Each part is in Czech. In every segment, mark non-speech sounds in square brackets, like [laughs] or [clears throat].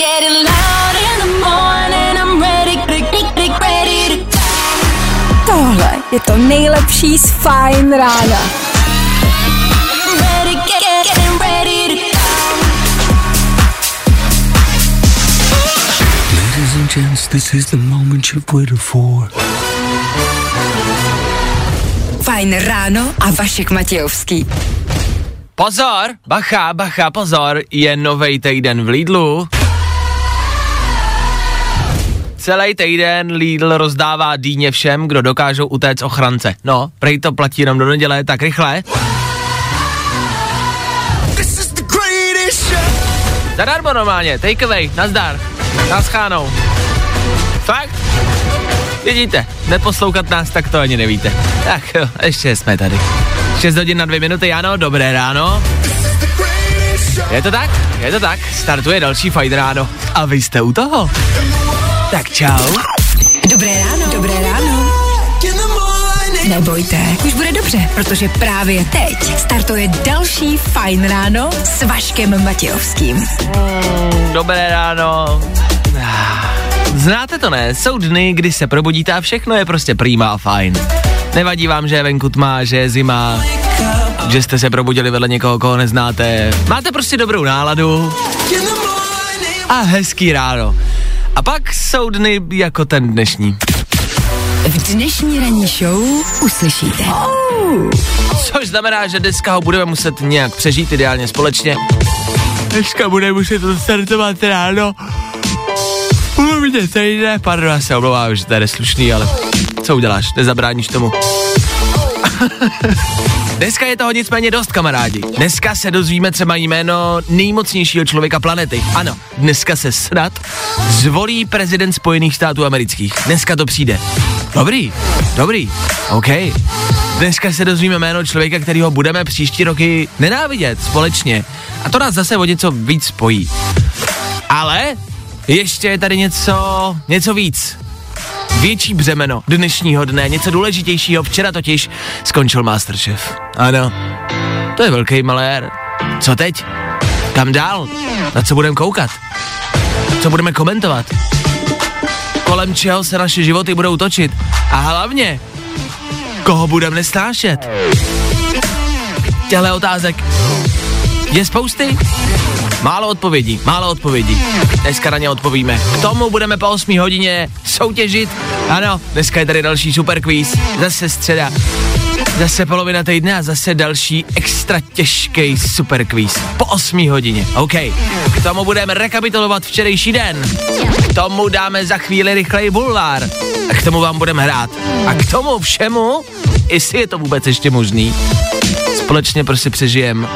Getting loud in the morning, I'm ready, ready, ready to Tohle je to nejlepší z Fajn rána. ready, get, get, getting ready to Ladies and gents, this is the moment you've waited for. Fajn ráno a Vašek Matějovský. Pozor, bacha, bacha, pozor, je nový týden v Lidlu. Celý týden Lidl rozdává dýně všem, kdo dokážou utéct ochrance. No, prej to platí jenom do neděle, tak rychle. Zadarmo normálně, takeaway, nazdar, naschánou. Fakt? Vidíte, neposlouchat nás, tak to ani nevíte. Tak jo, ještě jsme tady. 6 hodin na 2 minuty, ano, dobré ráno. Je to tak? Je to tak? Startuje další Fight ráno. A vy jste u toho? Tak čau. Dobré ráno. Dobré ráno. Nebojte, už bude dobře, protože právě teď startuje další Fajn ráno s Vaškem Matějovským. Mm, dobré ráno. Znáte to ne? Jsou dny, kdy se probudíte a všechno je prostě prýma a fajn. Nevadí vám, že je venku tma, že je zima, že jste se probudili vedle někoho, koho neznáte. Máte prostě dobrou náladu a hezký ráno. A pak jsou dny jako ten dnešní. V dnešní ranní show uslyšíte. Což znamená, že dneska ho budeme muset nějak přežít, ideálně společně. Dneska budeme muset startovat ráno. Uvidíte, co jde. Pardon, já se omlouvám, že to je neslušný, ale co uděláš, nezabráníš tomu. [laughs] Dneska je toho nicméně dost, kamarádi. Dneska se dozvíme třeba jméno nejmocnějšího člověka planety. Ano, dneska se snad zvolí prezident Spojených států amerických. Dneska to přijde. Dobrý, dobrý, OK. Dneska se dozvíme jméno člověka, kterýho budeme příští roky nenávidět společně. A to nás zase o něco víc spojí. Ale ještě je tady něco, něco víc. Větší břemeno dnešního dne, něco důležitějšího. Včera totiž skončil Masterchef. Ano, to je velký malér. Co teď? Kam dál? Na co budeme koukat? Co budeme komentovat? Kolem čeho se naše životy budou točit? A hlavně, koho budeme nesnášet? Těhle otázek je spousty? Málo odpovědí, málo odpovědí. Dneska na ně odpovíme. K tomu budeme po 8 hodině soutěžit. Ano, dneska je tady další super quiz. Zase středa. Zase polovina týdne a zase další extra těžký super quiz. Po 8 hodině, OK. K tomu budeme rekapitulovat včerejší den. K tomu dáme za chvíli rychlej bulvár. A k tomu vám budeme hrát. A k tomu všemu, jestli je to vůbec ještě možný, společně prostě přežijem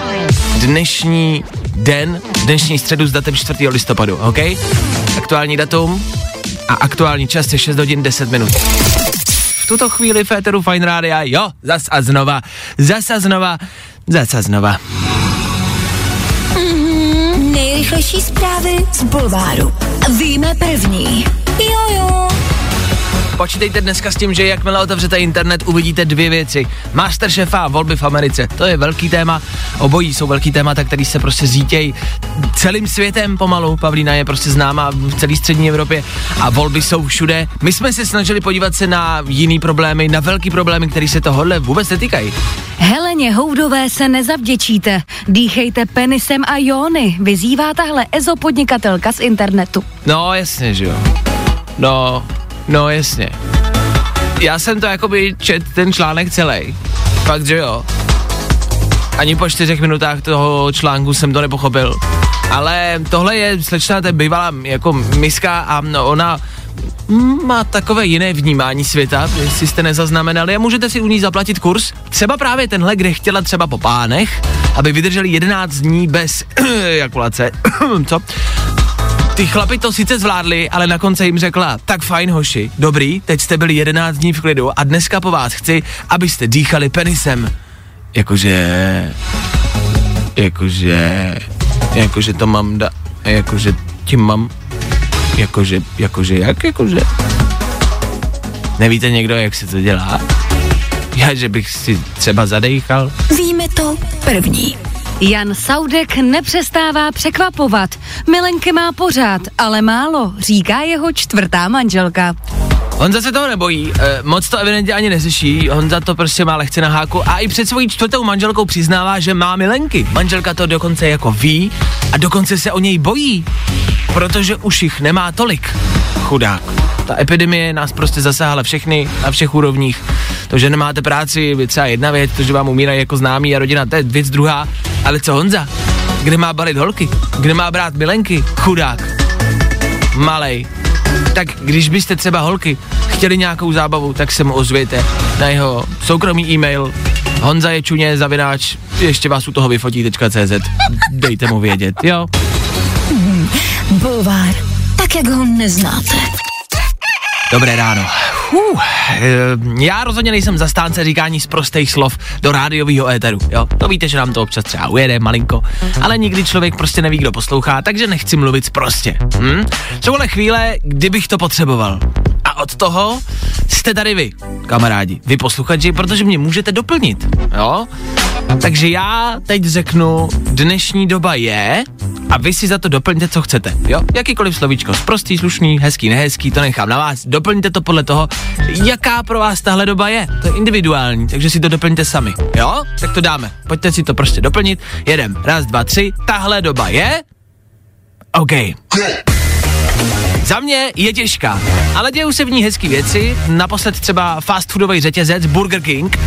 dnešní den, dnešní středu s datem 4. listopadu, OK? Aktuální datum a aktuální čas je 6 hodin 10 minut. V tuto chvíli Féteru Fine Rádia, jo, zas a znova, zas a znova, zas a znova. Nejrychlejší zprávy z Bulváru. Víme první. Jojo. Počítejte dneska s tím, že jakmile otevřete internet, uvidíte dvě věci. Masterchefa a volby v Americe. To je velký téma. Obojí jsou velký témata, který se prostě zítějí celým světem pomalu. Pavlína je prostě známá v celé střední Evropě a volby jsou všude. My jsme se snažili podívat se na jiný problémy, na velký problémy, které se tohohle vůbec netýkají. Heleně Houdové se nezavděčíte. Dýchejte penisem a jóny, vyzývá tahle ezopodnikatelka z internetu. No, jasně, že jo. No, no, jasně. Já jsem to jakoby čet ten článek celý. Fakt, že jo. Ani po čtyřech minutách toho článku jsem to nepochopil. Ale tohle je slečna, to je bývalá jako miska a no, ona má takové jiné vnímání světa, jestli jste nezaznamenali a můžete si u ní zaplatit kurz. Třeba právě tenhle, kde chtěla třeba po pánech, aby vydrželi 11 dní bez [coughs] ejakulace. [coughs] Co? Ty chlapi to sice zvládli, ale na konci jim řekla, tak fajn hoši, dobrý, teď jste byli 11 dní v klidu a dneska po vás chci, abyste dýchali penisem. Jakože... Jakože... Jakože to mám da... Jakože tím mám... Jakože... Jakože jak? Jakože... Nevíte někdo, jak se to dělá? Já, že bych si třeba zadejchal? Víme to první. Jan Saudek nepřestává překvapovat. Milenky má pořád, ale málo, říká jeho čtvrtá manželka. Honza se toho nebojí, e, moc to evidentně ani neřeší, Honza to prostě má lehce na háku a i před svojí čtvrtou manželkou přiznává, že má milenky. Manželka to dokonce jako ví a dokonce se o něj bojí, protože už jich nemá tolik. Chudák. Ta epidemie nás prostě zasáhla všechny na všech úrovních. To, že nemáte práci, je třeba jedna věc, to, že vám umírají jako známí a rodina, to je věc druhá. Ale co Honza? Kde má balit holky? Kde má brát milenky? Chudák. Malej tak když byste třeba holky chtěli nějakou zábavu, tak se mu ozvěte na jeho soukromý e-mail Honza je čuně, zavináč, ještě vás u toho vyfotí.cz. Dejte mu vědět, jo? Hmm, bulvár, tak jak ho neznáte. Dobré ráno. Uh, já rozhodně nejsem zastánce říkání z prostých slov do rádiového éteru, jo. To víte, že nám to občas třeba ujede malinko, ale nikdy člověk prostě neví, kdo poslouchá, takže nechci mluvit prostě. Hm? Jsou ale chvíle, kdybych to potřeboval. Od toho jste tady vy, kamarádi, vy posluchači, protože mě můžete doplnit, jo? Takže já teď řeknu, dnešní doba je, a vy si za to doplňte, co chcete, jo? Jakýkoliv slovíčko, prostý, slušný, hezký, nehezký, to nechám na vás. Doplňte to podle toho, jaká pro vás tahle doba je. To je individuální, takže si to doplňte sami, jo? Tak to dáme. Pojďte si to prostě doplnit. Jedem, raz, dva, tři, tahle doba je... OK. Za mě je těžká, ale dějou se v ní hezké věci. Naposled třeba fast foodový řetězec Burger King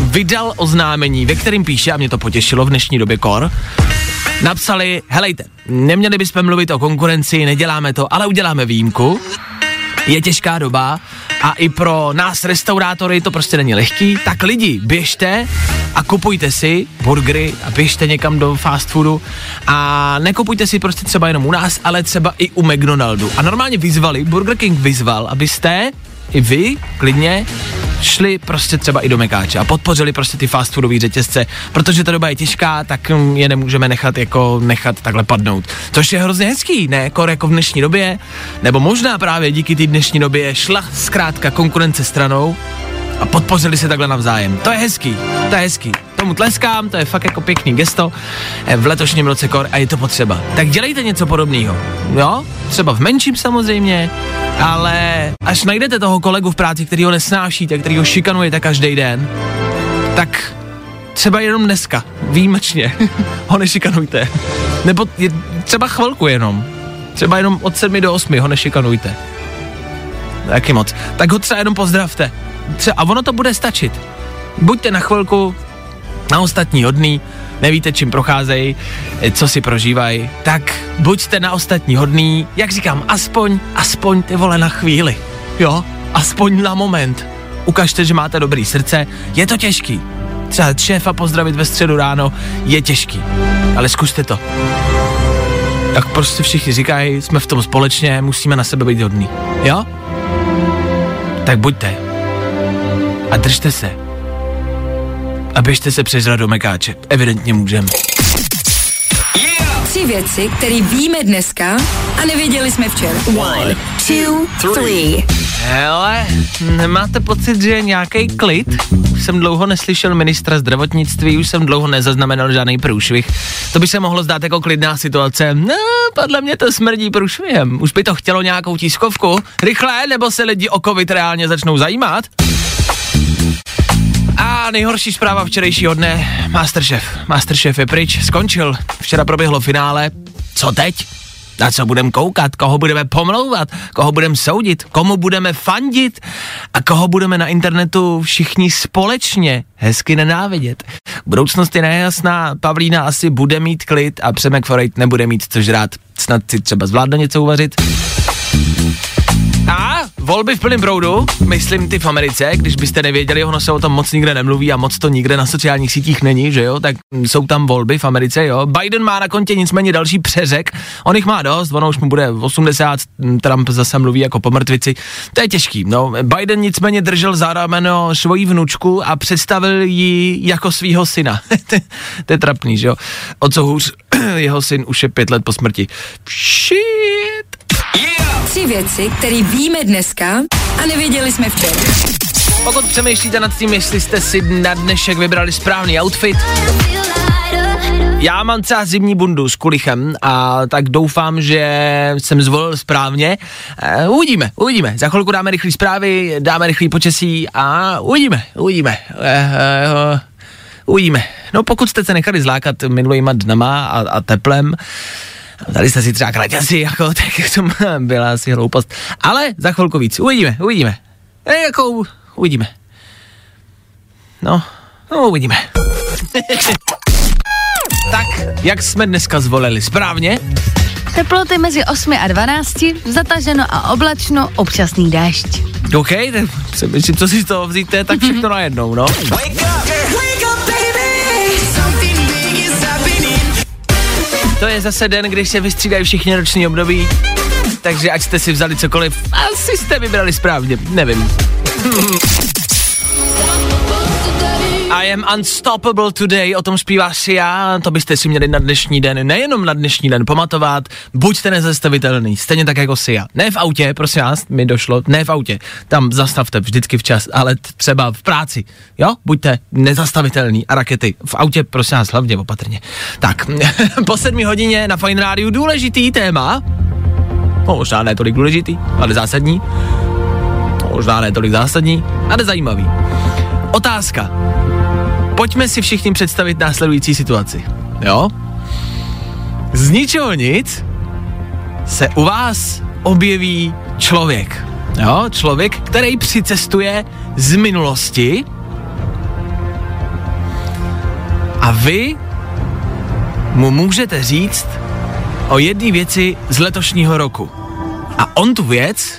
vydal oznámení, ve kterým píše, a mě to potěšilo v dnešní době kor, napsali, helejte, neměli bychom mluvit o konkurenci, neděláme to, ale uděláme výjimku. Je těžká doba a i pro nás restaurátory to prostě není lehký, tak lidi, běžte a kupujte si burgery a běžte někam do fast foodu a nekupujte si prostě třeba jenom u nás, ale třeba i u McDonaldu. A normálně vyzvali, Burger King vyzval, abyste i vy klidně šli prostě třeba i do Mekáče a podpořili prostě ty fast foodové řetězce, protože ta doba je těžká, tak mm, je nemůžeme nechat jako nechat takhle padnout. Což je hrozně hezký, ne? Jako, jako v dnešní době, nebo možná právě díky té dnešní době šla zkrátka konkurence stranou a podpořili se takhle navzájem. To je hezký, to je hezký. Tomu tleskám, to je fakt jako pěkný gesto eh, v letošním roce kor a je to potřeba. Tak dělejte něco podobného, jo? Třeba v menším samozřejmě, ale až najdete toho kolegu v práci, který ho nesnášíte, který ho šikanujete každý den, tak třeba jenom dneska, výjimečně, [laughs] ho nešikanujte. Nebo je, třeba chvilku jenom. Třeba jenom od 7 do 8 ho nešikanujte. Taky moc. Tak ho třeba jenom pozdravte. Třeba, a ono to bude stačit. Buďte na chvilku na ostatní hodný, nevíte, čím procházejí, co si prožívají, tak buďte na ostatní hodný, jak říkám, aspoň, aspoň ty vole na chvíli, jo, aspoň na moment. Ukažte, že máte dobrý srdce, je to těžký. Třeba šéfa pozdravit ve středu ráno je těžký, ale zkuste to. Tak prostě všichni říkají, jsme v tom společně, musíme na sebe být hodný, jo? Tak buďte. A držte se. A běžte se přes do Mekáče. Evidentně můžeme. Tři věci, které víme dneska a nevěděli jsme včera. One, two, three. Hele, nemáte pocit, že je nějaký klid? Už jsem dlouho neslyšel ministra zdravotnictví, už jsem dlouho nezaznamenal žádný průšvih. To by se mohlo zdát jako klidná situace. No, podle mě to smrdí průšvihem. Už by to chtělo nějakou tiskovku. Rychle, nebo se lidi o covid reálně začnou zajímat? Nejhorší zpráva včerejšího dne, Masterchef. Masterchef je pryč, skončil. Včera proběhlo finále. Co teď? Na co budeme koukat, koho budeme pomlouvat, koho budeme soudit, komu budeme fandit a koho budeme na internetu všichni společně hezky nenávidět. Budoucnost je nejasná, Pavlína asi bude mít klid a Přemek Forejt nebude mít co žrát. Snad si třeba zvládne něco uvařit. A volby v plném proudu, myslím ty v Americe, když byste nevěděli, ono se o tom moc nikde nemluví a moc to nikde na sociálních sítích není, že jo, tak jsou tam volby v Americe, jo. Biden má na kontě nicméně další přeřek, on jich má dost, ono už mu bude 80, Trump zase mluví jako po mrtvici, to je těžký, no. Biden nicméně držel za rameno svoji vnučku a představil ji jako svýho syna. [laughs] to je trapný, že jo. O co hůř, [clears throat] jeho syn už je pět let po smrti. Shit. Tři věci, které víme dneska a nevěděli jsme včera. Pokud přemýšlíte nad tím, jestli jste si na dnešek vybrali správný outfit, Já mám třeba zimní bundu s kulichem a tak doufám, že jsem zvolil správně. E, uvidíme, uvidíme. Za chvilku dáme rychlé zprávy, dáme rychlý počasí a uvidíme, uvidíme. E, e, uvidíme. No pokud jste se nechali zlákat minulýma dnama a, a teplem, Dali jste si třeba kraťasy, jako, [laughs] tak to byla asi hloupost. Ale za chvilku víc. Uvidíme, uvidíme. E, jako, uvidíme. No, no uvidíme. [laughs] tak, jak jsme dneska zvolili? Správně? Teploty mezi 8 a 12, zataženo a oblačno, občasný déšť. OK, tak přemýšlím, co si z toho vzíte, tak všechno [laughs] najednou, no. To je zase den, když se vystřídají všichni roční období, takže ať jste si vzali cokoliv, asi jste vybrali správně, nevím. [laughs] I am unstoppable today, o tom zpívá já, to byste si měli na dnešní den, nejenom na dnešní den pamatovat, buďte nezastavitelný, stejně tak jako já. Ne v autě, prosím vás, mi došlo, ne v autě, tam zastavte vždycky včas, ale třeba v práci, jo, buďte nezastavitelný a rakety. V autě, prosím vás, hlavně opatrně. Tak, [laughs] po sedmi hodině na Fine Radio důležitý téma, no, možná ne tolik důležitý, ale zásadní, no, možná ne tolik zásadní, ale zajímavý. Otázka. Pojďme si všichni představit následující situaci. Jo? Z ničeho nic se u vás objeví člověk. Jo? Člověk, který přicestuje z minulosti a vy mu můžete říct o jedné věci z letošního roku. A on tu věc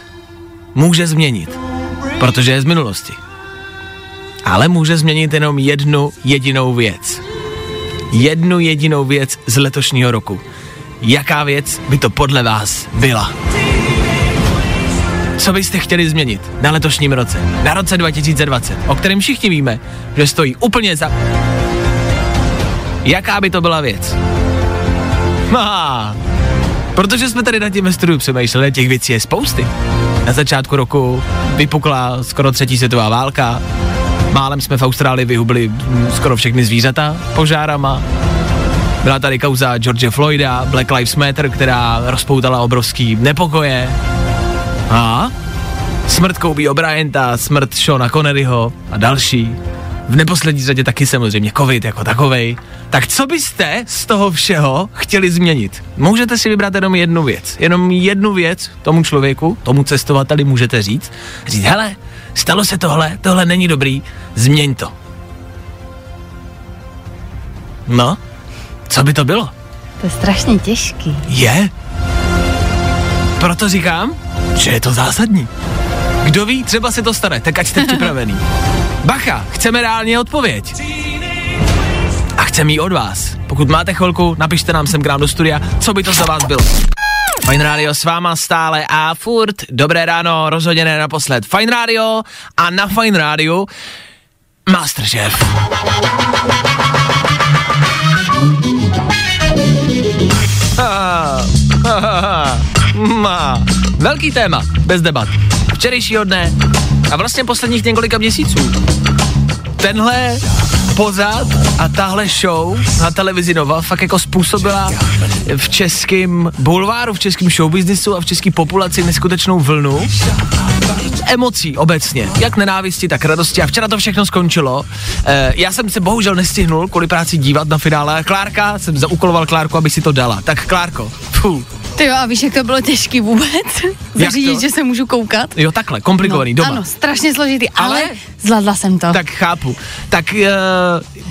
může změnit, protože je z minulosti ale může změnit jenom jednu jedinou věc. Jednu jedinou věc z letošního roku. Jaká věc by to podle vás byla? Co byste chtěli změnit na letošním roce, na roce 2020, o kterém všichni víme, že stojí úplně za... Jaká by to byla věc? Aha, protože jsme tady na tím studiu přemýšleli, těch věcí je spousty. Na začátku roku vypukla skoro třetí světová válka, Málem jsme v Austrálii vyhubli skoro všechny zvířata požárama. Byla tady kauza George Floyda, Black Lives Matter, která rozpoutala obrovský nepokoje. A smrt Kobe O'Brienta, smrt Shona Conneryho a další. V neposlední řadě taky samozřejmě covid jako takovej. Tak co byste z toho všeho chtěli změnit? Můžete si vybrat jenom jednu věc. Jenom jednu věc tomu člověku, tomu cestovateli můžete říct. Říct, hele, stalo se tohle, tohle není dobrý, změň to. No, co by to bylo? To je strašně těžký. Je? Proto říkám, že je to zásadní. Kdo ví, třeba se to stane, tak ať jste připravený. [laughs] Bacha, chceme reálně odpověď. Chceme ji od vás. Pokud máte chvilku, napište nám sem k nám do studia, co by to za vás bylo. Fine Radio s váma stále a furt. Dobré ráno, rozhodně ne naposled. Fine Radio a na Fine Radio Masterchef. [laughs] Ma. Velký téma, bez debat. Včerejšího dne a vlastně posledních několika měsíců. Tenhle pořád a tahle show na televizi Nova fakt jako způsobila v českém bulváru, v českém showbiznisu a v české populaci neskutečnou vlnu emocí obecně, jak nenávisti, tak radosti a včera to všechno skončilo. E, já jsem se bohužel nestihnul kvůli práci dívat na finále. Klárka, jsem zaúkoloval Klárku, aby si to dala. Tak Klárko, fuh, Ty jo, a víš, jak to bylo těžký vůbec? Zařídit, že se můžu koukat? jo takhle, komplikovaný, no, doma. Ano, strašně složitý, ale, Ale- zvládla jsem to. Tak chápu. Tak uh,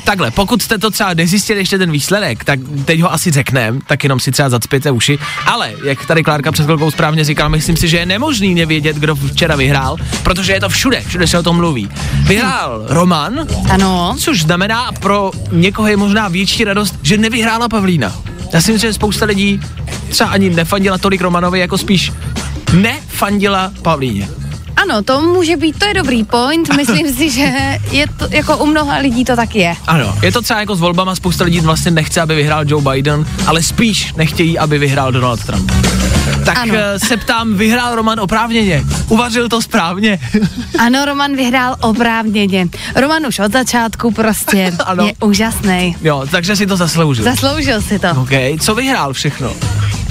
takhle, pokud jste to třeba nezjistili ještě ten výsledek, tak teď ho asi řeknem, tak jenom si třeba zacpěte uši. Ale, jak tady Klárka před chvilkou správně říkala, myslím si, že je nemožný nevědět, kdo včera vyhrál, protože je to všude, všude se o tom mluví. Vyhrál Roman, Ano, což znamená pro někoho je možná větší radost, že nevyhrála Pavlína. Já si myslím, že spousta lidí třeba ani nefandila tolik Romanovi, jako spíš nefandila Pavlíně. Ano, to může být, to je dobrý point, myslím si, že je to, jako u mnoha lidí to tak je. Ano, je to třeba jako s volbama, spousta lidí vlastně nechce, aby vyhrál Joe Biden, ale spíš nechtějí, aby vyhrál Donald Trump. Tak Ano. eh, se ptám, vyhrál Roman oprávněně? Uvařil to správně? [laughs] Ano, Roman vyhrál oprávněně. Roman už od začátku prostě [laughs] Ano. je úžasný. jo, takže si to zasloužil. Zasloužil si to. OK, co vyhrál všechno?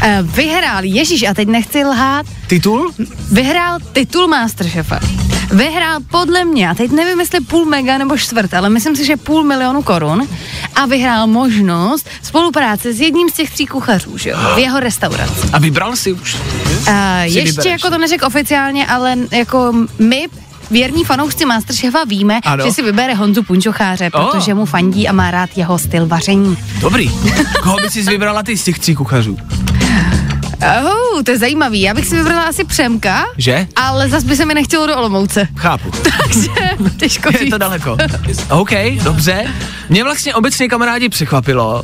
Eh, vyhrál, Ježíš, a teď nechci lhát, Titul? vyhrál titul Masterchefa. Vyhrál podle mě, a teď nevím, jestli půl mega nebo čtvrt, ale myslím si, že půl milionu korun a vyhrál možnost spolupráce s jedním z těch tří kuchařů, že jo, v jeho restauraci. A vybral si už? Uh, ještě vybereš. jako to neřekl oficiálně, ale jako my věrní fanoušci Masterchefa víme, Ano. že si vybere Honzu Punčocháře, Oh. protože mu fandí a má rád jeho styl vaření. Dobrý. Koho by si vybrala ty z těch tří kuchařů? Oh, to je zajímavý. Já bych si vybrala asi Přemka, Že? ale zas by se mi nechtělo do Olomouce. Chápu. [laughs] Takže těžko Je to daleko. OK, dobře. Mě vlastně obecně kamarádi překvapilo,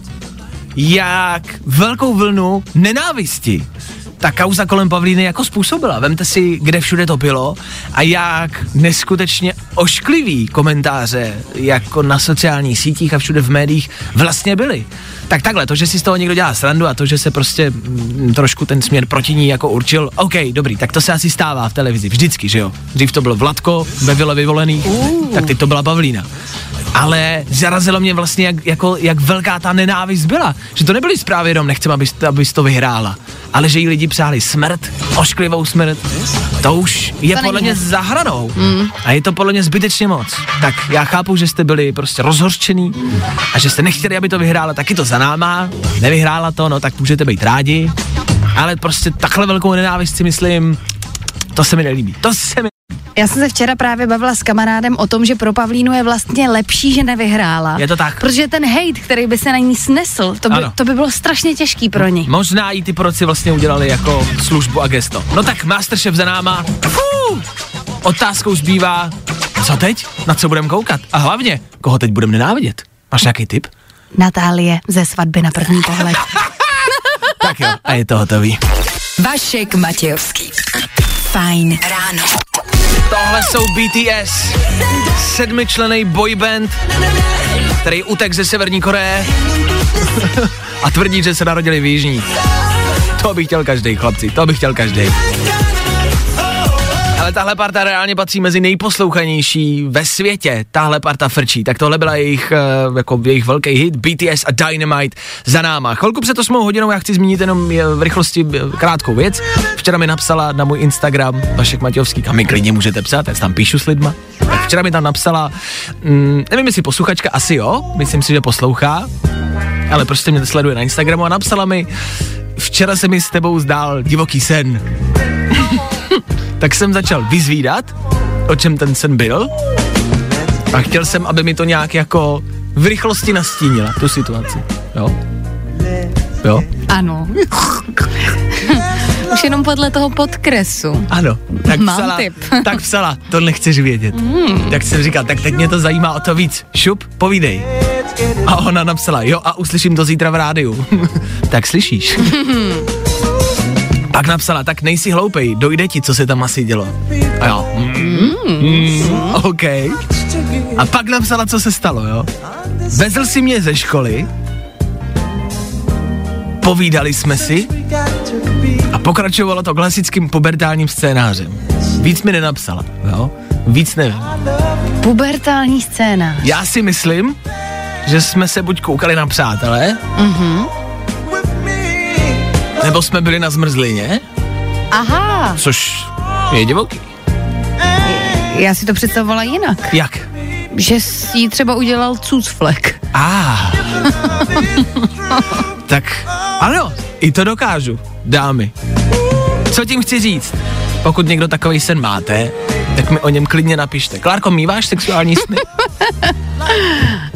jak velkou vlnu nenávisti ta kauza kolem Pavlíny jako způsobila. Vemte si, kde všude to bylo a jak neskutečně ošklivý komentáře jako na sociálních sítích a všude v médiích vlastně byly. Tak takhle, to, že si z toho někdo dělá srandu a to, že se prostě mm, trošku ten směr proti ní jako určil, OK, dobrý, tak to se asi stává v televizi, vždycky, že jo? Dřív to byl Vladko ve Vile vyvolených, tak teď to byla Pavlína. Ale zarazilo mě vlastně, jak, jako, jak velká ta nenávist byla. Že to nebyly zprávy jenom, nechcem, abys, abys to vyhrála. Ale že jí lidi přáli smrt, ošklivou smrt. To už je To podle mě za hranou. Mm. A je to podle mě zbytečně moc. Tak já chápu, že jste byli prostě rozhořčený a že jste nechtěli, aby to vyhrála, taky to za náma. Nevyhrála to, no tak můžete být rádi. Ale prostě takhle velkou nenávist si myslím, to se mi nelíbí. To se mi... Já jsem se včera právě bavila s kamarádem o tom, že pro Pavlínu je vlastně lepší, že nevyhrála. Je to tak. Protože ten hate, který by se na ní snesl, to by, Ano. to by bylo strašně těžký pro ní. Možná i ty poroci vlastně udělali jako službu a gesto. No tak Masterchef za náma. Fú! Otázkou zbývá, co teď? Na co budeme koukat? A hlavně, koho teď budeme nenávidět? Máš nějaký tip? Natálie ze svatby na první pohled. [laughs] Tak jo, a je to hotový. Vašek Matějovský. Fajn ráno. Tohle jsou BTS, sedmičlený boyband, který utek ze Severní Koreje [laughs] a tvrdí, že se narodili v Jižní. To bych chtěl každý, chlapci, to bych chtěl každý. Ale tahle parta reálně patří mezi nejposlouchanější ve světě. Tahle parta frčí. Tak tohle byla jejich, eh, jako jejich velký hit BTS a Dynamite za náma. Chvilku před 8 hodinou já chci zmínit jenom eh, v rychlosti eh, krátkou věc. Včera mi napsala na můj Instagram Vašek Matějovský, kam mi klidně můžete psát, já tam píšu s lidma. Tak včera mi tam napsala, mm, nevím jestli posluchačka, asi jo, myslím si, že poslouchá, ale prostě mě sleduje na Instagramu a napsala mi, včera se mi s tebou zdál divoký sen. [laughs] tak jsem začal vyzvídat, o čem ten sen byl a chtěl jsem, aby mi to nějak jako v rychlosti nastínila, tu situaci. Jo? Jo? Ano. [laughs] Už jenom podle toho podkresu. Ano. Tak Mám psala, tip. [laughs] tak psala, to nechceš vědět. Hmm. Tak jsem říkal, tak teď mě to zajímá o to víc. Šup, povídej. A ona napsala, jo a uslyším to zítra v rádiu. [laughs] tak slyšíš. Pak napsala, tak nejsi hloupej, dojde ti, co se tam asi dělo. A jo, mm, mm, OK. A pak napsala, co se stalo, jo. Vezl si mě ze školy, povídali jsme si a pokračovalo to klasickým pubertálním scénářem. Víc mi nenapsala, jo. Víc nevím. Pubertální scéna. Já si myslím, že jsme se buď koukali na přátelé, mm-hmm. Nebo jsme byli na zmrzlině, Aha, což je divoký. já si to představovala jinak. Jak? Že si třeba udělal cucflek. A. [laughs] tak ano, i to dokážu, dámy. Co tím chci říct? Pokud někdo takový sen máte, tak mi o něm klidně napište. Klárko, míváš sexuální sny? [laughs]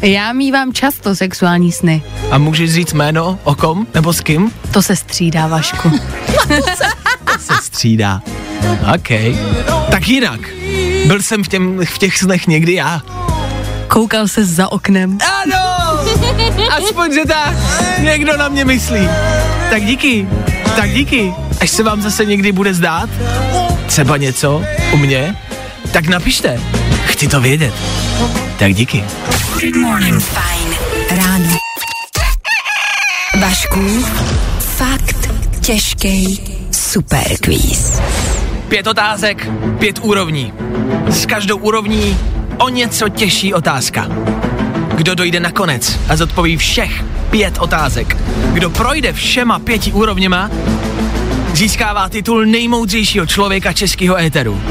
Já mývám často sexuální sny. A můžeš říct jméno, o kom, nebo s kým? To se střídá, Vašku. Se střídá. OK. Tak jinak. Byl jsem v, těm, v těch snech někdy já. Koukal se za oknem. Ano! Aspoň, že tak někdo na mě myslí. Tak díky, tak díky. Až se vám zase někdy bude zdát, třeba něco u mě, tak napište. Chci to vědět. Tak díky. Fajn ráno. Vašku, fakt těžký Super Quiz. Pět otázek, pět úrovní. S každou úrovní o něco těžší otázka. Kdo dojde na konec a zodpoví všech pět otázek, kdo projde všema pěti úrovněma, získává titul nejmoudřejšího člověka českého éteru.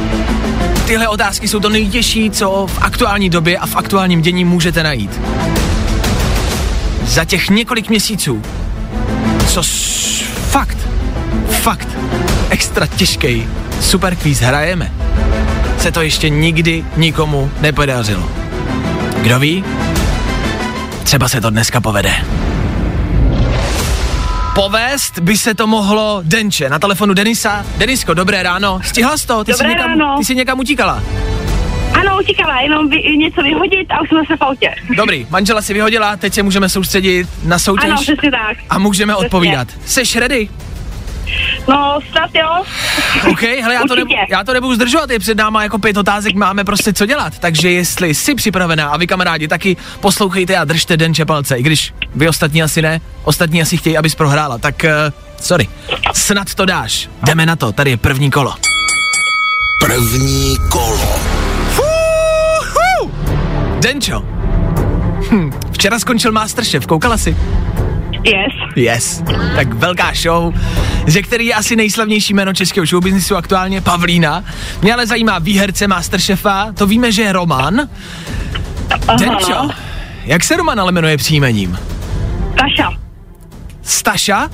Tyhle otázky jsou to nejtěžší, co v aktuální době a v aktuálním dění můžete najít. Za těch několik měsíců, co s- fakt, fakt extra těžký super hrajeme, se to ještě nikdy nikomu nepodařilo. Kdo ví? Třeba se to dneska povede. Povést by se to mohlo Denče na telefonu Denisa. Denisko, dobré ráno. Stihla jsi to? Ty Dobré jsi někam, ráno. Ty jsi někam utíkala. Ano, utíkala, jenom vy, něco vyhodit a už jsme se v autě. Dobrý, manžela si vyhodila, teď se můžeme soustředit na soutěž Ano, přesně tak. a můžeme Přesně. odpovídat. Seš ready? No, snad jo. OK, hele, já to, nebu, já to nebudu zdržovat, je před náma jako pět otázek, máme prostě co dělat. Takže jestli jsi připravená a vy kamarádi taky poslouchejte a držte denče palce, i když vy ostatní asi ne, ostatní asi chtějí, abys prohrála, tak uh, sorry, snad to dáš. Jdeme na to, tady je první kolo. První kolo. Fuhu! Denčo. Hm, včera skončil Masterchef, koukala jsi? Yes. Yes. Tak velká show, ze který je asi nejslavnější jméno českého showbiznisu aktuálně, Pavlína. Mě ale zajímá výherce Masterchefa, to víme, že je Roman. Denčo, jak se Roman ale jmenuje příjmením? Kaša. Staša?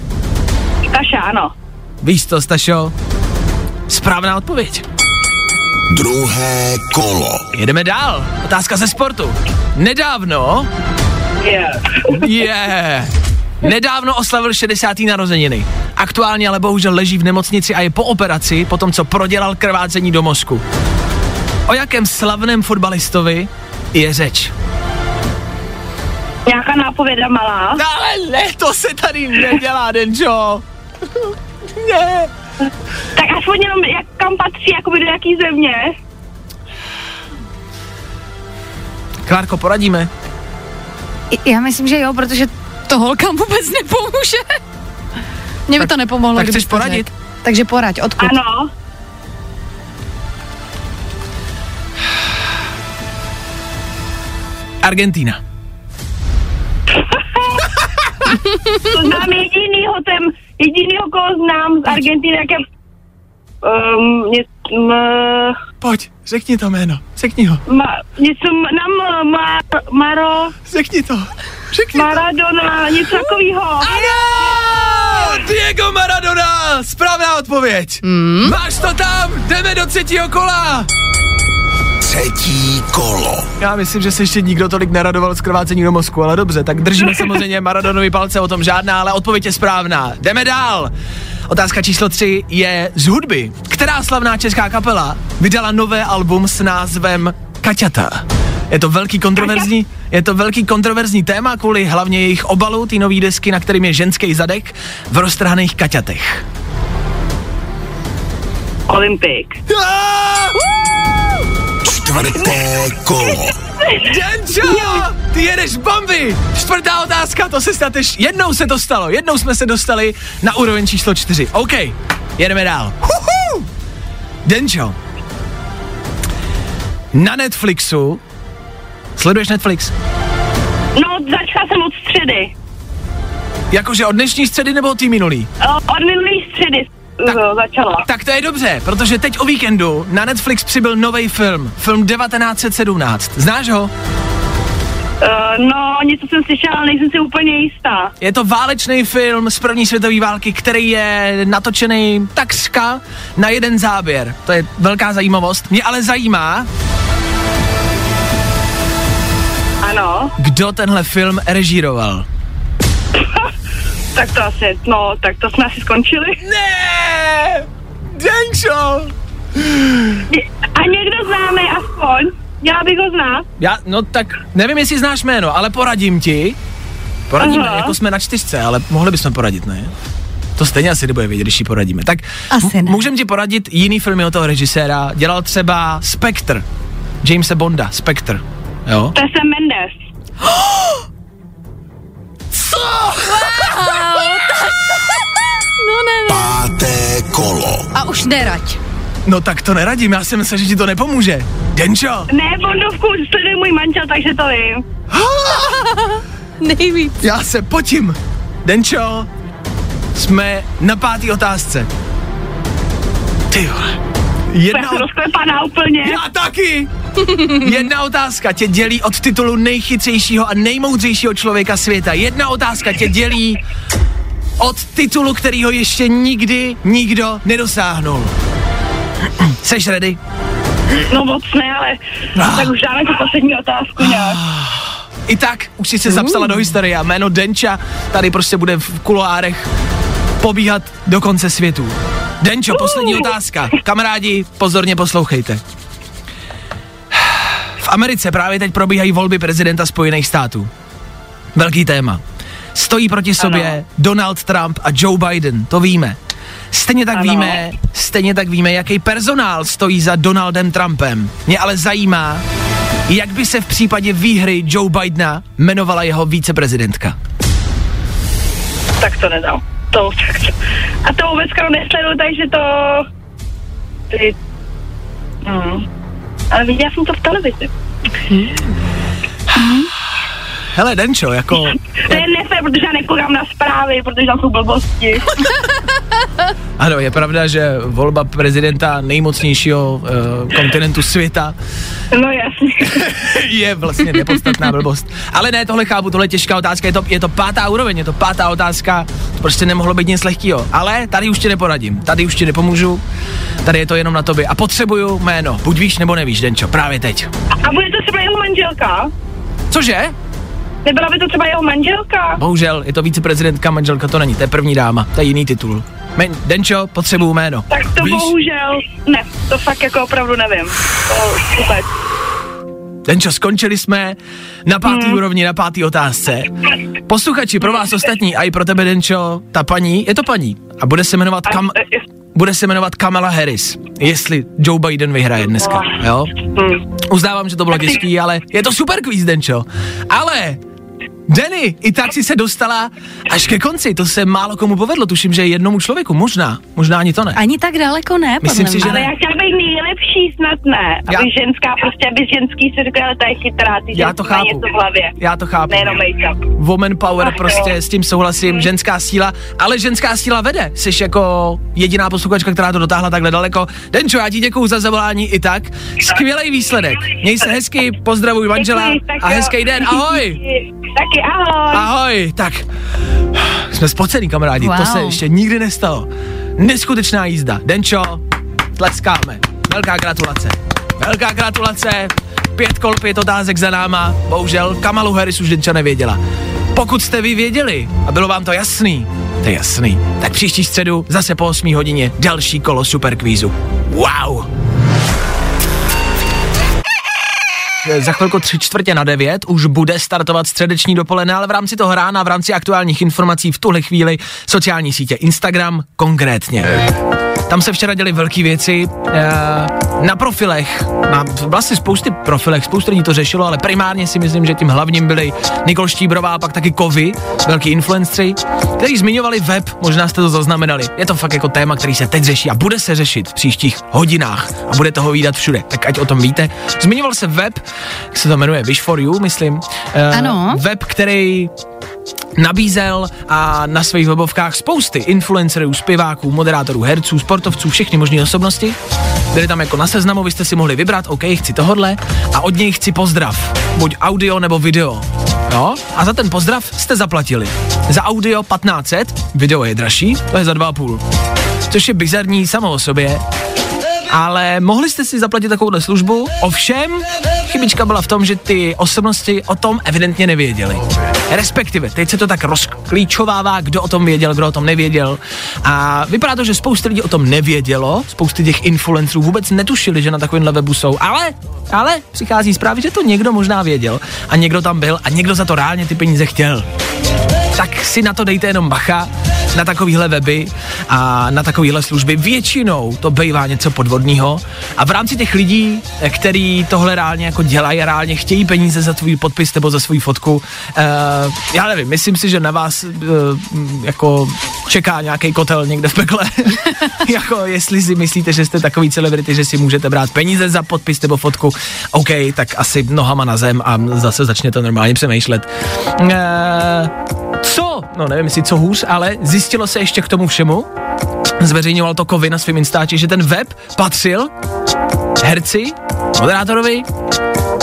Kaša, ano. Víš to, Stašo? Správná odpověď. Druhé kolo. Jedeme dál. Otázka ze sportu. Nedávno, Yeah. je, yeah, nedávno oslavil 60. narozeniny. Aktuálně ale bohužel leží v nemocnici a je po operaci, po tom, co prodělal krvácení do mozku. O jakém slavném fotbalistovi je řeč? Nějaká nápověda malá. Ale ne, to se tady nedělá, Denčo. [laughs] ne. Tak aspoň jenom, jak, kam patří, jakoby do jaký země. Klárko, poradíme. Já myslím, že jo, protože to holkám vůbec nepomůže. Mně by to nepomohlo, tak chceš poradit? řekl. Takže poraď, odkud? Ano. Argentína. [laughs] To znám jedinýho, ten jedinýho, koho znám z Argentiny, jak je... Um, ně, m, Pojď, řekni to jméno. Řekni ho. ma, něco m- na m, ma, Maro, Řekni to. Řekni to. Maradona, něco takového. Ano! Diego Maradona! Správná odpověď. Mm. Máš to tam, jdeme do třetího kola. Třetí kolo. Já myslím, že se ještě nikdo tolik neradoval z krvácení do mozku, ale dobře, tak držíme [laughs] samozřejmě Maradonovi palce o tom žádná, ale odpověď je správná. Jdeme dál. Otázka číslo 3 je z hudby. Která slavná česká kapela vydala nové album s názvem Kaťata? Je to velký kontroverzní, je to velký kontroverzní téma kvůli hlavně jejich obalu, ty nový desky, na kterým je ženský zadek v roztrhaných kaťatech. Olympik. Čtvrté kolo. Denčo, ty jedeš bomby! Čtvrtá otázka, to se snad ještě, jednou se to stalo, jednou jsme se dostali na úroveň číslo čtyři. OK, jedeme dál. Huhu! Denčo, na Netflixu, sleduješ Netflix? No, začala jsem od středy. Jakože od dnešní středy nebo od té minulý? Od minulý středy Tak- tak. začala. Tak to je dobře, protože teď o víkendu na Netflix přibyl nový film, film 1917. Znáš ho? Uh, no, něco jsem slyšela, ale nejsem si úplně jistá. Je to válečný film z první světové války, který je natočený takřka na jeden záběr. To je velká zajímavost. Mě ale zajímá, Ano, kdo tenhle film režíroval. [laughs] tak to asi, no, tak to jsme asi skončili. Ne! Denčo! A někdo známe aspoň, měla bych ho znát. Já, no tak, nevím, jestli znáš jméno, ale poradím ti. Poradíme, Aha. jako jsme na čtyřce, ale mohli bychom poradit, ne? To stejně asi nebude vědět, když ji poradíme. Tak Asi m- ne. můžem ti poradit jiný filmy od toho režiséra. Dělal třeba Spectre. Jamesa Bonda, Spectre. Jo? To je Sam Mendes. No ne, ne. Páté kolo. Derač. No tak to neradím, já jsem myslel, že ti to nepomůže. Denčo, Ne, Bondovku sleduje můj manžel, takže to vím. [laughs] Nejvíc. já se potím. Denčo, jsme na pátý otázce. Ty vole. Já Jedna, jsem rozklepaná úplně. já taky. [laughs] Jedna otázka tě dělí od titulu nejchytřejšího a nejmoudřejšího člověka světa. Jedna otázka tě dělí od titulu, kterýho ještě nikdy nikdo nedosáhnul. Seš ready? No moc ne, ale Ah. tak už dáme tu poslední otázku nějak. I tak už si se zapsala do historie a jméno Denča tady prostě bude v kuloárech pobíhat do konce světu. Denčo, poslední otázka. Kamarádi, pozorně poslouchejte. V Americe právě teď probíhají volby prezidenta Spojených států. Velký téma. Stojí proti sobě Donald Trump a Joe Biden, to víme. Stejně tak Ano. víme, stejně tak víme, jaký personál stojí za Donaldem Trumpem. Mě ale zajímá, jak by se v případě výhry Joe Bidena jmenovala jeho víceprezidentka. Tak to nedal. To. A to vůbec skoro nesleduju, takže to... Ty... Hmm. Ale viděla jsem to v televizi. Hele, Denčo, jako... To je nefér, protože já nekoukám na zprávy, protože tam jsou blbosti. [laughs] [laughs] Ano, je pravda, že volba prezidenta nejmocnějšího uh, kontinentu světa No jasně. [laughs] je vlastně nepodstatná blbost. Ale ne, tohle chápu, tohle je těžká otázka, je to, je to pátá úroveň, je to pátá otázka, to prostě nemohlo být nic lehkého. Ale tady už ti neporadím, tady už ti nepomůžu, tady je to jenom na tobě. A potřebuju jméno, buď víš nebo nevíš, Denčo, právě teď. A bude to třeba jeho manželka? Cože? Nebyla by to třeba jeho manželka? Bohužel, je to viceprezidentka, manželka to není, to je první dáma, to je jiný titul. Men, Denčo, potřebuju jméno. Tak to Víš? bohužel, ne, to fakt jako opravdu nevím. To vůbec. Denčo, skončili jsme na pátý Hmm. úrovni, na pátý otázce. Posluchači, pro vás ostatní, a i pro tebe, Denčo, ta paní, je to paní, a bude se jmenovat Kam, bude se jmenovat Kamala Harris, jestli Joe Biden vyhraje dneska, jo? hm. Uznávám, že to bylo těžký, ale je to super quiz, Denčo. Ale Denny, i tak si se dostala až ke konci, to se málo komu povedlo, tuším, že jednomu člověku, možná, možná ani to ne. Ani tak daleko ne, Myslím si, že Ale ne. já chtěla být nejlepší, snad ne. Já- Aby ženská, prostě aby ženský si řekla, ale ta je chytrá, ty Já to chápu. něco v hlavě. Já to chápu. Nejenom make-up. Woman power, Ach jo. prostě s tím souhlasím, ženská síla, ale ženská síla vede. Jsi jako jediná posluchačka, která to dotáhla takhle daleko. Denčo, já ti děkuju za zavolání i tak. Skvělý výsledek. Měj se hezky, pozdravuj manžela Děkuji, a jo. hezký den. Ahoj. [laughs] Taky ahoj. Ahoj. Tak, jsme spocený kamarádi, to Wow. se ještě nikdy nestalo. Neskutečná jízda. Denčo, tleskáme. Velká gratulace. Velká gratulace. Pět kol, pět otázek za náma. Bohužel Kamalu Harris už Denča nevěděla. Pokud jste vy věděli a bylo vám to jasný, to je jasný, tak příští středu zase po 8 hodině další kolo superkvízu. Wow! Za chvilku tři čtvrtě na devět už bude startovat středeční dopoledne, ale v rámci toho rána, v rámci aktuálních informací v tuhle chvíli sociální sítě Instagram konkrétně. Tam se včera děly velké věci eh, na profilech, na vlastně spousty profilech, spoustu lidí to řešilo, ale primárně si myslím, že tím hlavním byli Nikol Štíbrová a pak taky Kovy, velký influenceri, kteří zmiňovali web, možná jste to zaznamenali. Je to fakt jako téma, který se teď řeší a bude se řešit v příštích hodinách a bude toho výdat všude, tak ať o tom víte. Zmiňoval se web, jak se to jmenuje, Wish for You, myslím. Eh, Ano. Web, který nabízel a na svých webovkách spousty influencerů, zpěváků, moderátorů, herců, sportovců, všechny možné osobnosti. Byli tam jako na seznamu, vy jste si mohli vybrat, OK, chci tohodle a od něj chci pozdrav, buď audio nebo video. Jo? A za ten pozdrav jste zaplatili. Za audio 1500, video je dražší, to je za 2,5. Což je bizarní samo o sobě, ale mohli jste si zaplatit takovouhle službu, ovšem chybička byla v tom, že ty osobnosti o tom evidentně nevěděli. Respektive, teď se to tak rozklíčovává, kdo o tom věděl, kdo o tom nevěděl. A vypadá to, že spousta lidí o tom nevědělo, spousty těch influencerů vůbec netušili, že na takovémhle webu jsou, ale, ale přichází zprávy, že to někdo možná věděl a někdo tam byl a někdo za to reálně ty peníze chtěl. Tak si na to dejte jenom bacha, na takovýhle weby a na takovýhle služby. Většinou to bývá něco podvodného a v rámci těch lidí, který tohle reálně jako dělají reálně chtějí peníze za tvůj podpis nebo za svou fotku, uh, já nevím, myslím si, že na vás uh, jako čeká nějaký kotel někde v pekle. [laughs] jako jestli si myslíte, že jste takový celebrity, že si můžete brát peníze za podpis nebo fotku, OK, tak asi nohama na zem a zase začněte normálně přemýšlet. Uh? No nevím, jestli co hůř, ale zjistilo se ještě k tomu všemu, zveřejňoval to Kovy na svém Instači, že ten web patřil herci, moderátorovi,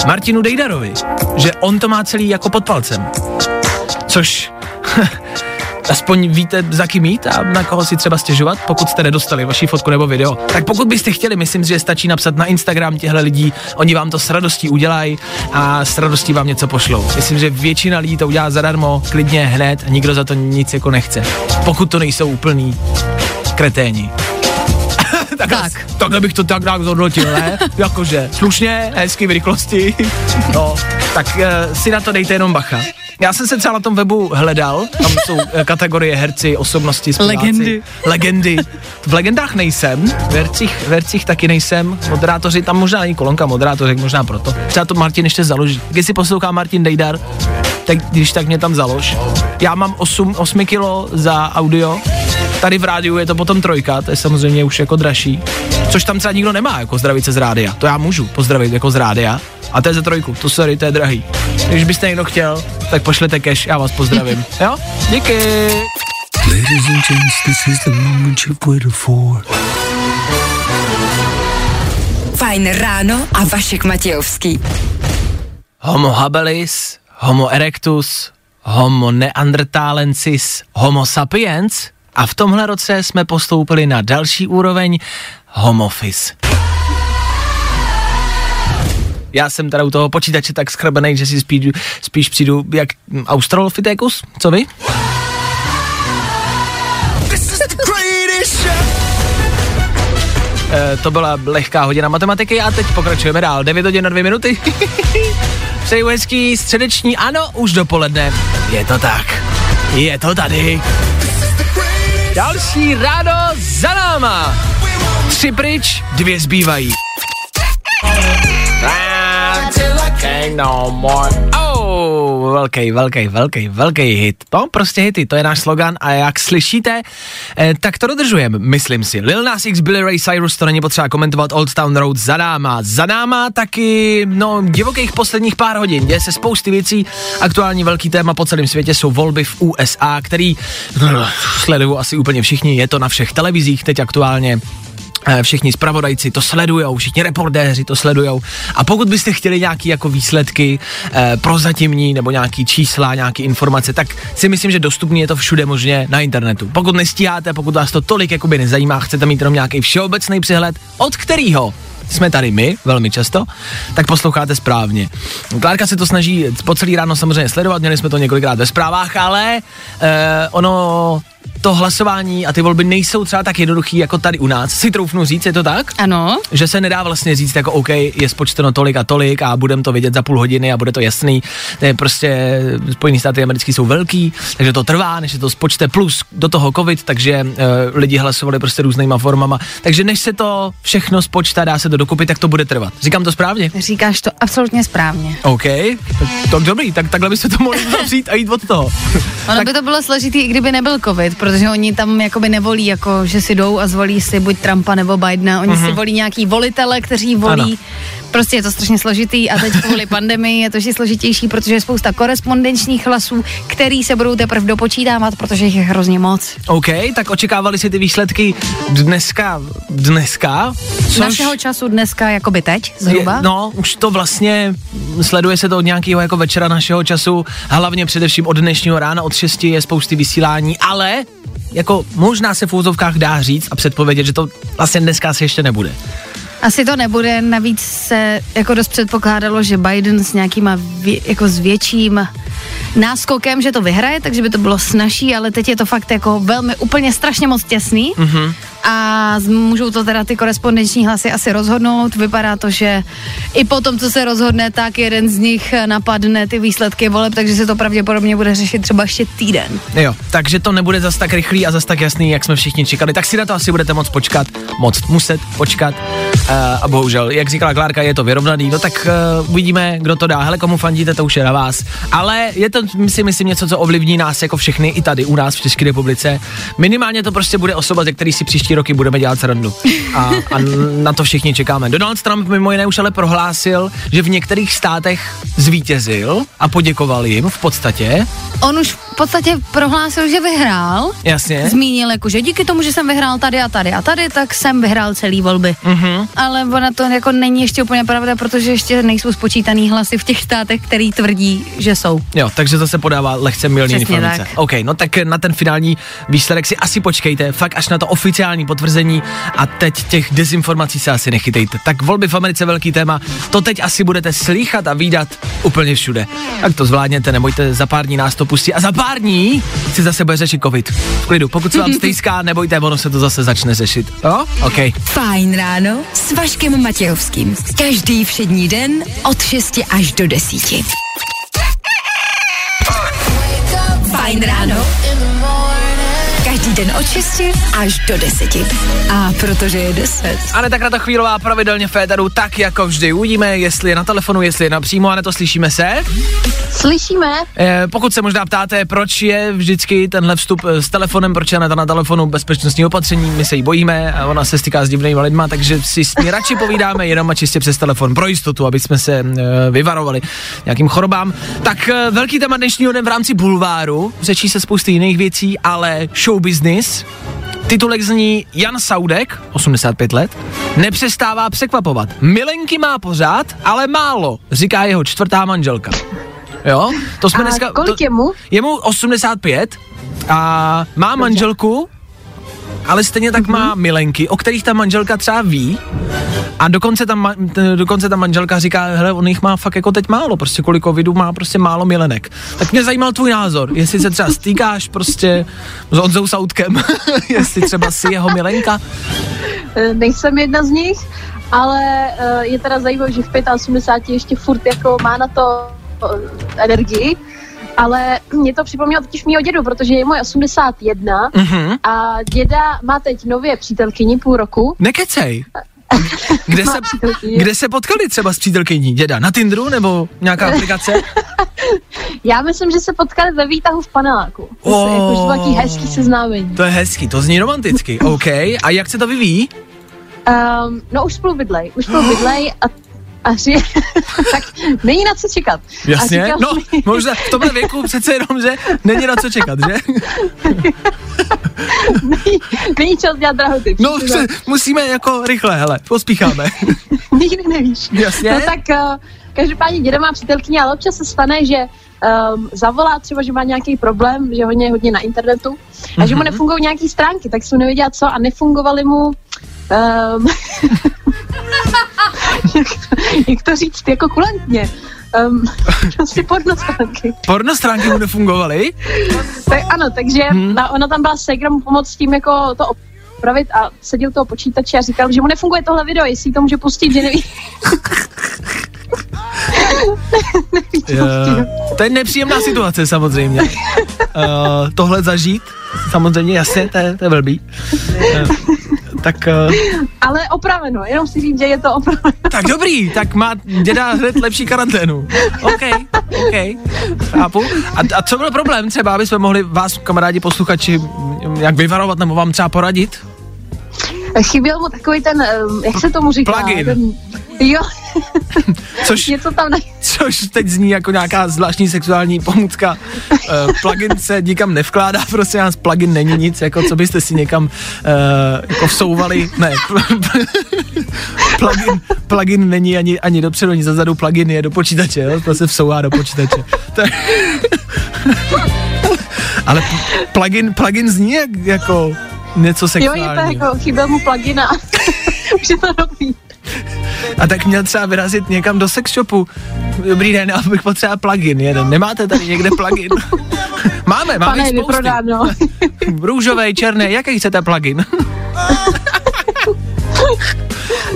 Martinu Dejdarovi, že on to má celý jako pod palcem. Což [laughs] aspoň víte, za kým jít a na koho si třeba stěžovat, pokud jste nedostali vaši fotku nebo video. Tak pokud byste chtěli, myslím, že stačí napsat na Instagram těchto lidí, oni vám to s radostí udělají a s radostí vám něco pošlou. Myslím, že většina lidí to udělá zadarmo, klidně hned a nikdo za to nic jako nechce. Pokud to nejsou úplný kreténi. [laughs] tak, tak. Takhle bych to tak nějak zhodnotil, ne? [laughs] Jakože slušně, hezky v rychlosti. No, tak uh, si na to dejte jenom bacha. Já jsem se třeba na tom webu hledal, tam jsou eh, kategorie herci, osobnosti, zpěváci. Legendy. Legendy. V legendách nejsem, v hercích, v hercích taky nejsem, moderátoři, tam možná není kolonka moderátorek, možná proto. Třeba to Martin ještě založí. Když si poslouchá Martin Dejdar, tak když tak mě tam založ. Já mám 8, 8 kilo za audio, tady v rádiu je to potom trojka, to je samozřejmě už jako dražší, což tam třeba nikdo nemá, jako zdravit se z rádia. To já můžu pozdravit jako z rádia, a to je za trojku, to sorry, to je drahý. Když byste někdo chtěl, tak pošlete cash, já vás pozdravím. [laughs] Jo? Díky. Ladies and gents, this is the moment you've waited for. Fajn ráno a Vašek Matějovský. Homo habilis, homo erectus, homo neanderthalensis, homo sapiens a v tomhle roce jsme postoupili na další úroveň homofis. Já jsem teda u toho počítače tak schrbený, že si spíš, spíš přijdu jak Australopithecus, co vy? E, to byla lehká hodina matematiky a teď pokračujeme dál. 9 hodin na 2 minuty. [laughs] Přeju hezký středeční, ano, už dopoledne. Je to tak. Je to tady. Další ráno za náma. Tři pryč, dvě zbývají. No more. Velký, velký, velký, velký hit. To prostě hity, to je náš slogan a jak slyšíte, eh, tak to dodržujeme, myslím si. Lil Nas X, Billy Ray Cyrus, to není potřeba komentovat, Old Town Road za náma. Za náma taky, no, divokých posledních pár hodin, děje se spousty věcí. Aktuální velký téma po celém světě jsou volby v USA, který no, sledují asi úplně všichni, je to na všech televizích teď aktuálně všichni zpravodajci to sledujou, všichni reportéři to sledujou. A pokud byste chtěli nějaký jako výsledky eh, prozatímní nebo nějaký čísla, nějaký informace, tak si myslím, že dostupný je to všude možně na internetu. Pokud nestíháte, pokud vás to tolik jakoby nezajímá, chcete mít jenom nějaký všeobecný přehled, od kterého jsme tady my, velmi často, tak posloucháte správně. Klárka se to snaží po celý ráno samozřejmě sledovat, měli jsme to několikrát ve zprávách, ale eh, ono to hlasování a ty volby nejsou třeba tak jednoduchý jako tady u nás. Si troufnu říct, je to tak? Ano. Že se nedá vlastně říct jako OK, je spočteno tolik a tolik a budeme to vědět za půl hodiny a bude to jasný. To je prostě, Spojené státy americké jsou velký, takže to trvá, než se to spočte plus do toho covid, takže uh, lidi hlasovali prostě různýma formama. Takže než se to všechno spočta, dá se to dokupit, tak to bude trvat. Říkám to správně? Říkáš to absolutně správně. OK, tak, tak dobrý, tak takhle by se to mohlo [laughs] zavřít a jít od toho. Ono by to bylo složitý, i kdyby nebyl covid, protože oni tam jakoby nevolí, jako že si jdou a zvolí si buď Trumpa nebo Bidena, oni mm-hmm. si volí nějaký volitele, kteří volí. Ano. Prostě je to strašně složitý a teď kvůli [laughs] pandemii je to ještě složitější, protože je spousta korespondenčních hlasů, který se budou teprve dopočítávat, protože jich je hrozně moc. OK, tak očekávali si ty výsledky dneska, dneska? Což... Našeho času dneska, jakoby teď, zhruba? Je, no, už to vlastně, sleduje se to od nějakého jako večera našeho času, hlavně především od dnešního rána, od 6 je spousty vysílání, ale jako možná se v úzovkách dá říct a předpovědět, že to vlastně dneska se ještě nebude. Asi to nebude, navíc se jako dost předpokládalo, že Biden s nějakýma vě, jako s větším náskokem, že to vyhraje, takže by to bylo snažší, ale teď je to fakt jako velmi úplně strašně moc těsný. Mm-hmm. A můžou to teda ty korespondenční hlasy asi rozhodnout. Vypadá to, že i po tom, co se rozhodne, tak jeden z nich napadne ty výsledky voleb, takže se to pravděpodobně bude řešit třeba ještě týden. Jo, takže to nebude zas tak rychlý a zas tak jasný, jak jsme všichni čekali. Tak si na to asi budete moc počkat, moc muset počkat. Uh, a bohužel, jak říkala Klárka, je to vyrovnaný. No tak uh, uvidíme, kdo to dá. Hele, komu fandíte, to už je na vás. Ale je to, si myslím, něco, co ovlivní nás jako všechny i tady u nás v České republice. Minimálně to prostě bude osoba, ze který si příští roky budeme dělat srandu. A, a na to všichni čekáme. Donald Trump mimo jiné už ale prohlásil, že v některých státech zvítězil a poděkoval jim v podstatě. On už v podstatě prohlásil, že vyhrál. Jasně. Zmínil jako, že díky tomu, že jsem vyhrál tady a tady a tady, tak jsem vyhrál celý volby. Mm-hmm. Ale ona to jako není ještě úplně pravda, protože ještě nejsou spočítaný hlasy v těch státech, který tvrdí, že jsou. Jo, takže zase podává lehce milný Přesně informace. tak. OK, no tak na ten finální výsledek si asi počkejte, fakt až na to oficiální potvrzení a teď těch dezinformací se asi nechytejte. Tak volby v Americe velký téma, to teď asi budete slýchat a výdat úplně všude. Tak to zvládněte, nebojte, za pár dní nás to pustí a za pár dní si zase bude řešit covid. V klidu, pokud se vám [laughs] stýská, nebojte, ono se to zase začne řešit. Jo? OK. Fajn ráno s Vaškem Matějovským. Každý všední den od 6 až do 10. Fajn ráno. Den od 6 až do 10. A protože je 10. A tak na to chvílová pravidelně Féteru, tak jako vždy. Uvidíme, jestli je na telefonu, jestli je napřímo, a ne to slyšíme se. Slyšíme? Eh, pokud se možná ptáte, proč je vždycky tenhle vstup eh, s telefonem, proč je na, na telefonu bezpečnostní opatření, my se jí bojíme a ona se stýká s divnými lidma, takže si s ní radši povídáme jenom a čistě přes telefon pro jistotu, aby jsme se e, vyvarovali nějakým chorobám. Tak e, velký téma dnešního dne v rámci bulváru, řečí se spousty jiných věcí, ale show business. Titulek zní Jan Saudek, 85 let, nepřestává překvapovat. Milenky má pořád, ale málo, říká jeho čtvrtá manželka. Jo, to jsme A dneska... kolik to, je mu? je mu 85 a má manželku, ale stejně tak má milenky, o kterých ta manželka třeba ví. A dokonce ta, dokonce ta manželka říká, hele, on jich má fakt jako teď málo, prostě kvůli covidu má prostě málo milenek. Tak mě zajímal tvůj názor, jestli se třeba stýkáš prostě s Honzou Sautkem, [laughs] jestli třeba si jeho milenka. Eh, Nejsem jedna z nich, ale eh, je teda zajímavé, že v 85 ještě furt jako má na to eh, energii, ale mě to připomnělo totiž mýho dědu, protože je můj 81 Mhm. a děda má teď nově přítelkyni půl roku. Nekecej. Kde se, kde se potkali třeba s přítelkyní děda? Na Tinderu nebo nějaká [laughs] aplikace? Já myslím, že se potkali ve výtahu v paneláku. To Oh. je takový hezký seznámení. To je hezký, to zní romanticky, [laughs] OK. A jak se to vyvíjí? Um, no už spolu bydlej, už spolu bydlej a, a ři, [laughs] tak není na co čekat. Jasně, no mi- možná v tomhle věku přece jenom, že není na co čekat, že? [laughs] není, není čas dělat drahoty. No pře- musíme jako rychle, hele, pospícháme. [laughs] Nikdy nevíš. Jasně. No tak uh, každopádně děda má přítelkyně, ale občas se stane, že um, zavolá třeba, že má nějaký problém, že hodně hodně na internetu a že mu Mhm. nefungují nějaký stránky, tak jsem nevěděla co a nefungovaly mu um, [laughs] jak, to, jak to říct, jako kulantně. [laughs] Um, prostě porno stránky. Porno stránky mu nefungovaly? Tak, ano, takže Hmm. hmm. ona tam byla Segra mu pomoct s tím jako to opravit a seděl toho počítače a říkal, že mu nefunguje tohle video, jestli to může pustit, že neví. [laughs] Uh, to je nepříjemná situace samozřejmě. Uh, tohle zažít, samozřejmě, jasně, to je, to je blbý. Uh, tak, uh, Ale opraveno, jenom si říct, že je to opraveno. tak dobrý, tak má děda hned lepší karanténu. OK, OK, chápu. A, a co byl problém třeba, aby jsme mohli vás, kamarádi posluchači, jak vyvarovat nebo vám třeba poradit? Chyběl mu takový ten, um, jak se tomu říká? Plugin. Ten, jo, Což, něco tam ne... což teď zní jako nějaká zvláštní sexuální pomůcka. Uh, plugin se nikam nevkládá, prostě nás plugin není nic, jako co byste si někam uh, jako vsouvali, ne, plugin, plugin není ani, ani dopředu, ani zazadu, plugin je do počítače, jo? to se vsouvá do počítače. To je- Ale plugin, plugin zní jak, jako něco Jo, sexuálního. je to jako, chyběl mu plugina. [laughs] Už je to dobrý. A tak měl třeba vyrazit někam do sex shopu. Dobrý den, já bych potřeboval plugin jeden. Nemáte tady někde plugin? [laughs] máme, máme Pane, spousty. vyprodáno. [laughs] Růžový, černý, jaký chcete plugin? [laughs]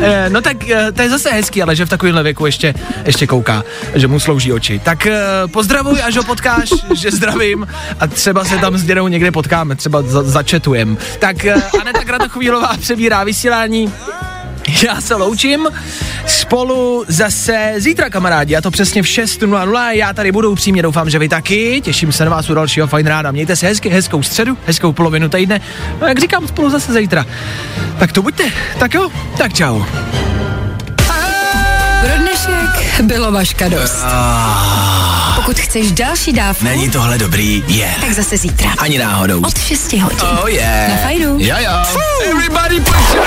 Eh, No tak eh, to je zase hezký, ale že v takovémhle věku ještě, ještě kouká, že mu slouží oči. Tak eh, pozdravuj, až ho potkáš, že zdravím a třeba se tam s dědou někde potkáme, třeba za, začetujem. Tak Aneta Kratochvílová přebírá vysílání, [laughs] já se loučím, spolu zase zítra kamarádi, a to přesně v 6.00, já tady budu upřímně, doufám, že vy taky, těším se na vás u dalšího fajn ráda, mějte se hezky, hezkou středu, hezkou polovinu týdne, no jak říkám, spolu zase zítra. Tak to buďte, tak jo, tak čau. Pro dnešek bylo vaška dost. Pokud chceš další dávku, Není tohle dobrý? Je. Yeah. tak zase zítra. Ani náhodou. Od 6 hodin. Oh yeah. Na fajnu. Jo jo. Everybody put your